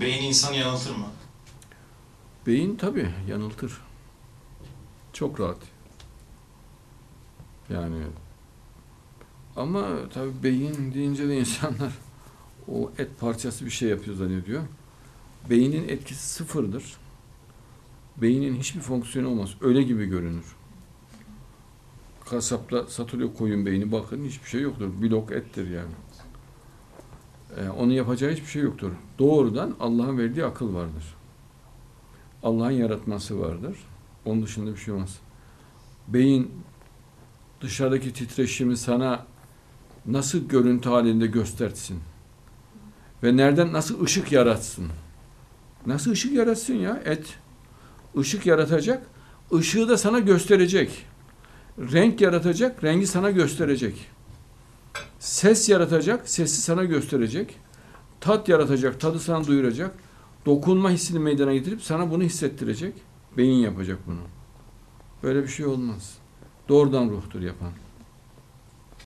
Beyin insanı yanıltır mı? Beyin tabii yanıltır. Çok rahat. Yani ama tabii beyin deyince de insanlar o et parçası bir şey yapıyor zannediyor. Beynin etkisi sıfırdır. Beynin hiçbir fonksiyonu olmaz. Öyle gibi görünür. Kasapta satılıyor koyun beyni. Bakın hiçbir şey yoktur. Blok ettir yani. Ee, onun yapacağı hiçbir şey yoktur. Doğrudan Allah'ın verdiği akıl vardır. Allah'ın yaratması vardır. Onun dışında bir şey olmaz. Beyin dışarıdaki titreşimi sana nasıl görüntü halinde göstersin? Ve nereden nasıl ışık yaratsın? Nasıl ışık yaratsın ya? Et. Işık yaratacak. ışığı da sana gösterecek. Renk yaratacak. Rengi sana gösterecek. Ses yaratacak. Sesi sana gösterecek. Tat yaratacak. Tadı sana duyuracak. Dokunma hissini meydana getirip sana bunu hissettirecek. Beyin yapacak bunu. Böyle bir şey olmaz. Doğrudan ruhtur yapan.